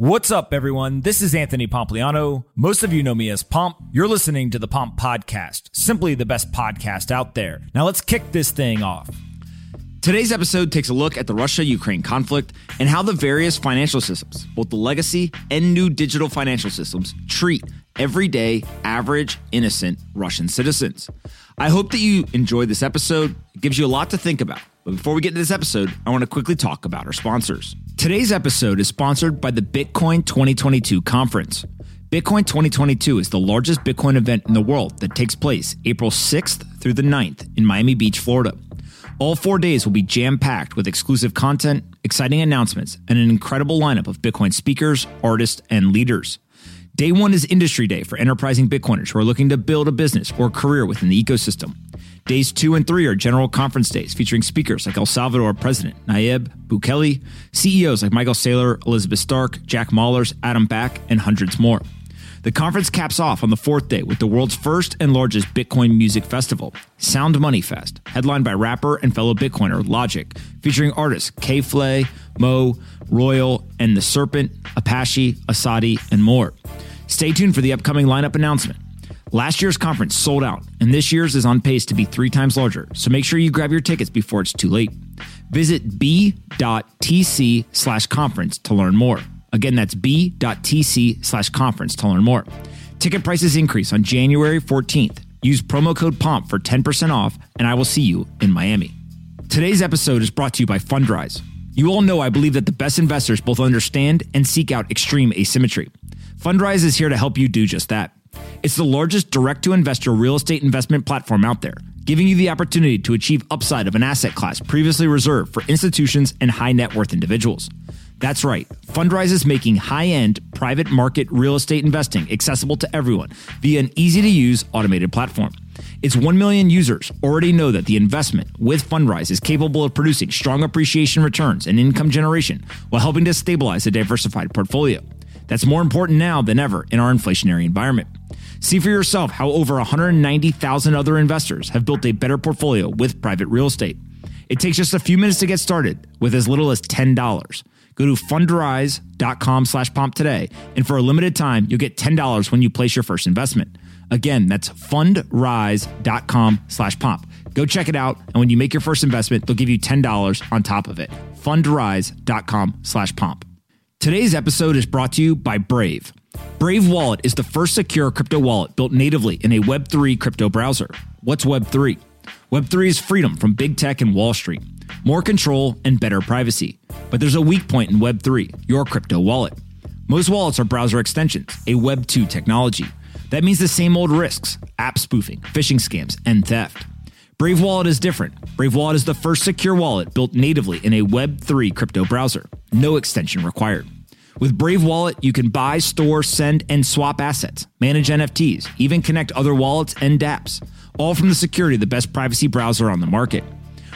What's up, everyone? This is Anthony Pompliano. Most of you know me as Pomp. You're listening to the Pomp Podcast, simply the best podcast out there. Now let's kick this thing off. Today's episode takes a look at the Russia Ukraine conflict and how the various financial systems, both the legacy and new digital financial systems, treat everyday, average, innocent Russian citizens. I hope that you enjoyed this episode. It gives you a lot to think about. But before we get to this episode, I want to quickly talk about our sponsors. Today's episode is sponsored by the Bitcoin 2022 conference. Bitcoin 2022 is the largest Bitcoin event in the world that takes place April 6th through the 9th in Miami Beach, Florida. All four days will be jam packed with exclusive content, exciting announcements, and an incredible lineup of Bitcoin speakers, artists, and leaders. Day one is Industry Day for enterprising Bitcoiners who are looking to build a business or career within the ecosystem. Days two and three are general conference days featuring speakers like El Salvador President Nayib Bukele, CEOs like Michael Saylor, Elizabeth Stark, Jack Mallers, Adam Back, and hundreds more. The conference caps off on the fourth day with the world's first and largest Bitcoin music festival, Sound Money Fest, headlined by rapper and fellow Bitcoiner Logic, featuring artists K Flay, MØ, Royal, and The Serpent, Apashe, Asadi, and more. Stay tuned for the upcoming lineup announcement. Last year's conference sold out, and this year's is on pace to be three times larger, so make sure you grab your tickets before it's too late. Visit b.tc slash conference to learn more. Again, that's b.tc slash conference to learn more. Ticket prices increase on January 14th. Use promo code POMP for 10% off, and I will see you in Miami. Today's episode is brought to you by Fundrise. You all know I believe that the best investors both understand and seek out extreme asymmetry. Fundrise is here to help you do just that. It's the largest direct to investor real estate investment platform out there, giving you the opportunity to achieve upside of an asset class previously reserved for institutions and high net worth individuals. That's right. Fundrise is making high end private market real estate investing accessible to everyone via an easy to use automated platform. Its 1 million users already know that the investment with Fundrise is capable of producing strong appreciation returns and income generation while helping to stabilize a diversified portfolio. That's more important now than ever in our inflationary environment. See for yourself how over 190,000 other investors have built a better portfolio with private real estate. It takes just a few minutes to get started with as little as $10. Go to fundrise.com slash pomp today, and for a limited time, you'll get $10 when you place your first investment. Again, that's fundrise.com slash pomp. Go check it out, and when you make your first investment, they'll give you $10 on top of it. Fundrise.com slash pomp. Today's episode is brought to you by Brave. Brave Wallet is the first secure crypto wallet built natively in a Web3 crypto browser. What's Web3? Web3 is freedom from big tech and Wall Street, more control, and better privacy. But there's a weak point in Web3 your crypto wallet. Most wallets are browser extensions, a Web2 technology. That means the same old risks app spoofing, phishing scams, and theft. Brave Wallet is different. Brave Wallet is the first secure wallet built natively in a Web3 crypto browser. No extension required. With Brave Wallet, you can buy, store, send, and swap assets, manage NFTs, even connect other wallets and dApps, all from the security of the best privacy browser on the market.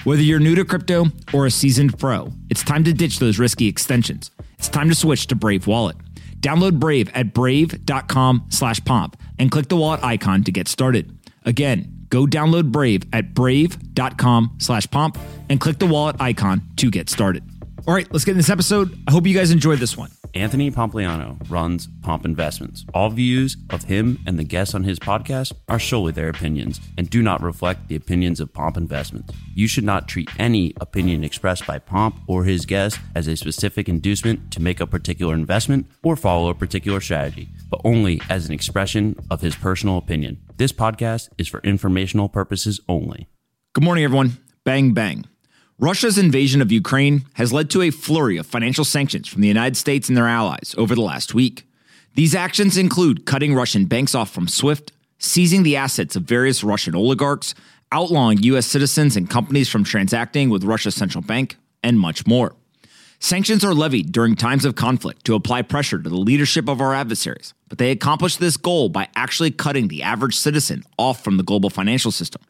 Whether you're new to crypto or a seasoned pro, it's time to ditch those risky extensions. It's time to switch to Brave Wallet. Download Brave at brave.com slash pomp and click the wallet icon to get started. Again, go download Brave at brave.com slash pomp and click the wallet icon to get started. All right, let's get in this episode. I hope you guys enjoyed this one. Anthony Pompliano runs Pomp Investments. All views of him and the guests on his podcast are solely their opinions and do not reflect the opinions of Pomp Investments. You should not treat any opinion expressed by Pomp or his guests as a specific inducement to make a particular investment or follow a particular strategy, but only as an expression of his personal opinion. This podcast is for informational purposes only. Good morning, everyone. Bang, bang. Russia's invasion of Ukraine has led to a flurry of financial sanctions from the United States and their allies over the last week. These actions include cutting Russian banks off from SWIFT, seizing the assets of various Russian oligarchs, outlawing U.S. citizens and companies from transacting with Russia's central bank, and much more. Sanctions are levied during times of conflict to apply pressure to the leadership of our adversaries, but they accomplish this goal by actually cutting the average citizen off from the global financial system.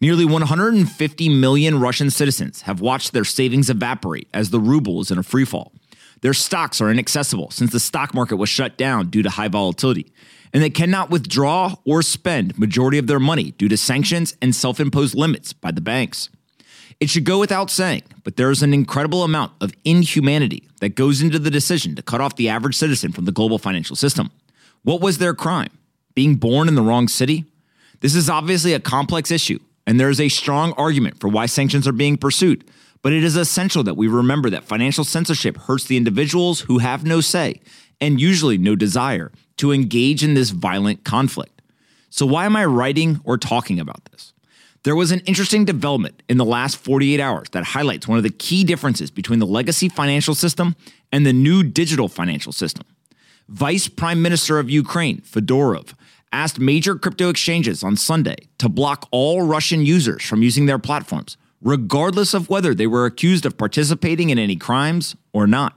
Nearly 150 million Russian citizens have watched their savings evaporate as the ruble is in a freefall. Their stocks are inaccessible since the stock market was shut down due to high volatility, and they cannot withdraw or spend majority of their money due to sanctions and self-imposed limits by the banks. It should go without saying, but there is an incredible amount of inhumanity that goes into the decision to cut off the average citizen from the global financial system. What was their crime? Being born in the wrong city? This is obviously a complex issue, and there is a strong argument for why sanctions are being pursued. But it is essential that we remember that financial censorship hurts the individuals who have no say and usually no desire to engage in this violent conflict. So, why am I writing or talking about this? There was an interesting development in the last 48 hours that highlights one of the key differences between the legacy financial system and the new digital financial system. Vice Prime Minister of Ukraine, Fedorov, asked major crypto exchanges on Sunday to block all Russian users from using their platforms, regardless of whether they were accused of participating in any crimes or not.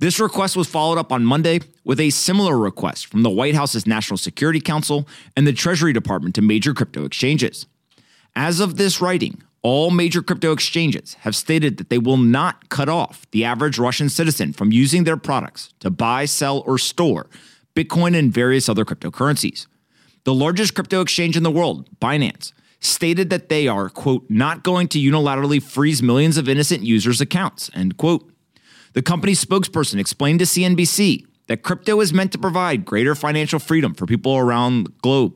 This request was followed up on Monday with a similar request from the White House's National Security Council and the Treasury Department to major crypto exchanges. As of this writing, all major crypto exchanges have stated that they will not cut off the average Russian citizen from using their products to buy, sell, or store Bitcoin and various other cryptocurrencies. The largest crypto exchange in the world, Binance, stated that they are, quote, not going to unilaterally freeze millions of innocent users' accounts, end quote. The company's spokesperson explained to CNBC that crypto is meant to provide greater financial freedom for people around the globe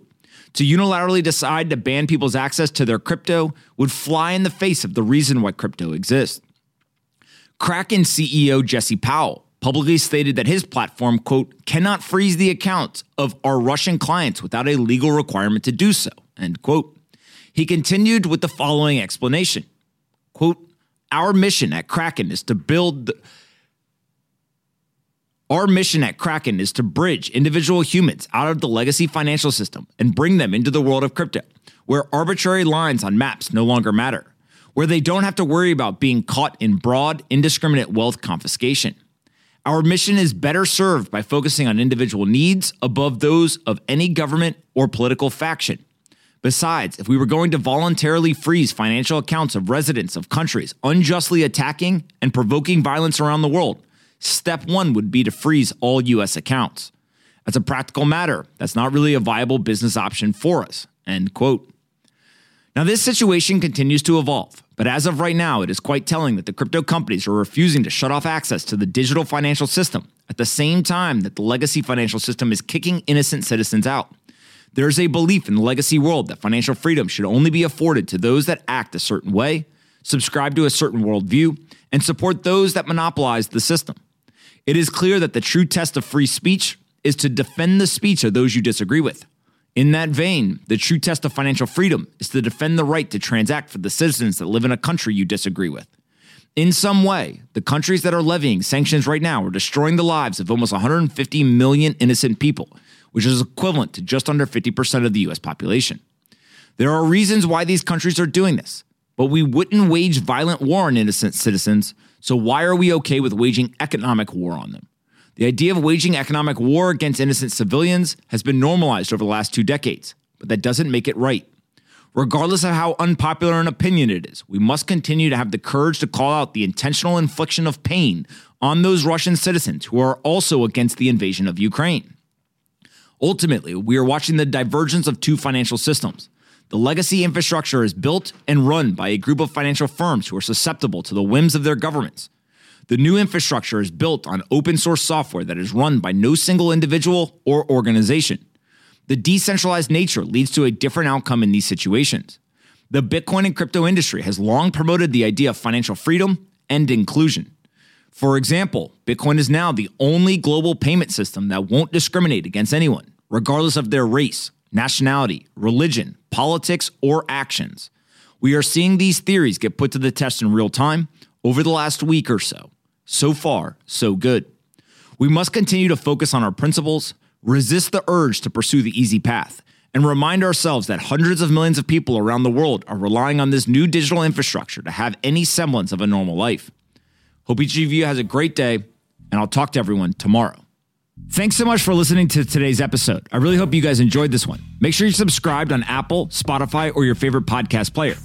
to unilaterally decide to ban people's access to their crypto would fly in the face of the reason why crypto exists. Kraken CEO Jesse Powell publicly stated that his platform, quote, cannot freeze the accounts of our Russian clients without a legal requirement to do so, end quote. He continued with the following explanation quote, Our mission at Kraken is to build. The, our mission at Kraken is to bridge individual humans out of the legacy financial system and bring them into the world of crypto, where arbitrary lines on maps no longer matter, where they don't have to worry about being caught in broad, indiscriminate wealth confiscation. Our mission is better served by focusing on individual needs above those of any government or political faction. Besides, if we were going to voluntarily freeze financial accounts of residents of countries unjustly attacking and provoking violence around the world, step one would be to freeze all US accounts. As a practical matter, that's not really a viable business option for us. End quote. Now, this situation continues to evolve, but as of right now, it is quite telling that the crypto companies are refusing to shut off access to the digital financial system at the same time that the legacy financial system is kicking innocent citizens out. There is a belief in the legacy world that financial freedom should only be afforded to those that act a certain way, subscribe to a certain worldview, and support those that monopolize the system. It is clear that the true test of free speech is to defend the speech of those you disagree with. In that vein, the true test of financial freedom is to defend the right to transact for the citizens that live in a country you disagree with. In some way, the countries that are levying sanctions right now are destroying the lives of almost 150 million innocent people, which is equivalent to just under 50% of the US population. There are reasons why these countries are doing this, but we wouldn't wage violent war on innocent citizens so, why are we okay with waging economic war on them? The idea of waging economic war against innocent civilians has been normalized over the last two decades, but that doesn't make it right. Regardless of how unpopular an opinion it is, we must continue to have the courage to call out the intentional infliction of pain on those Russian citizens who are also against the invasion of Ukraine. Ultimately, we are watching the divergence of two financial systems the legacy infrastructure is built and run by a group of financial firms who are susceptible to the whims of their governments. The new infrastructure is built on open source software that is run by no single individual or organization. The decentralized nature leads to a different outcome in these situations. The Bitcoin and crypto industry has long promoted the idea of financial freedom and inclusion. For example, Bitcoin is now the only global payment system that won't discriminate against anyone, regardless of their race, nationality, religion, politics, or actions. We are seeing these theories get put to the test in real time over the last week or so. So far, so good. We must continue to focus on our principles, resist the urge to pursue the easy path, and remind ourselves that hundreds of millions of people around the world are relying on this new digital infrastructure to have any semblance of a normal life. Hope each of you has a great day, and I'll talk to everyone tomorrow. Thanks so much for listening to today's episode. I really hope you guys enjoyed this one. Make sure you're subscribed on Apple, Spotify, or your favorite podcast player.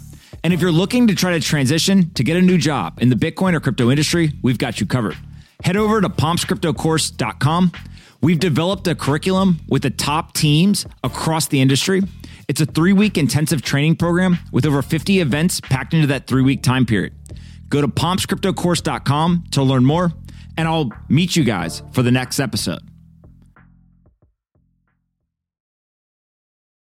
And if you're looking to try to transition to get a new job in the Bitcoin or crypto industry, we've got you covered. Head over to pompscryptocourse.com. We've developed a curriculum with the top teams across the industry It's a three week intensive training program with over 50 events packed into that three week time period. Go to pompscryptocourse.com to learn more, and I'll meet you guys for the next episode.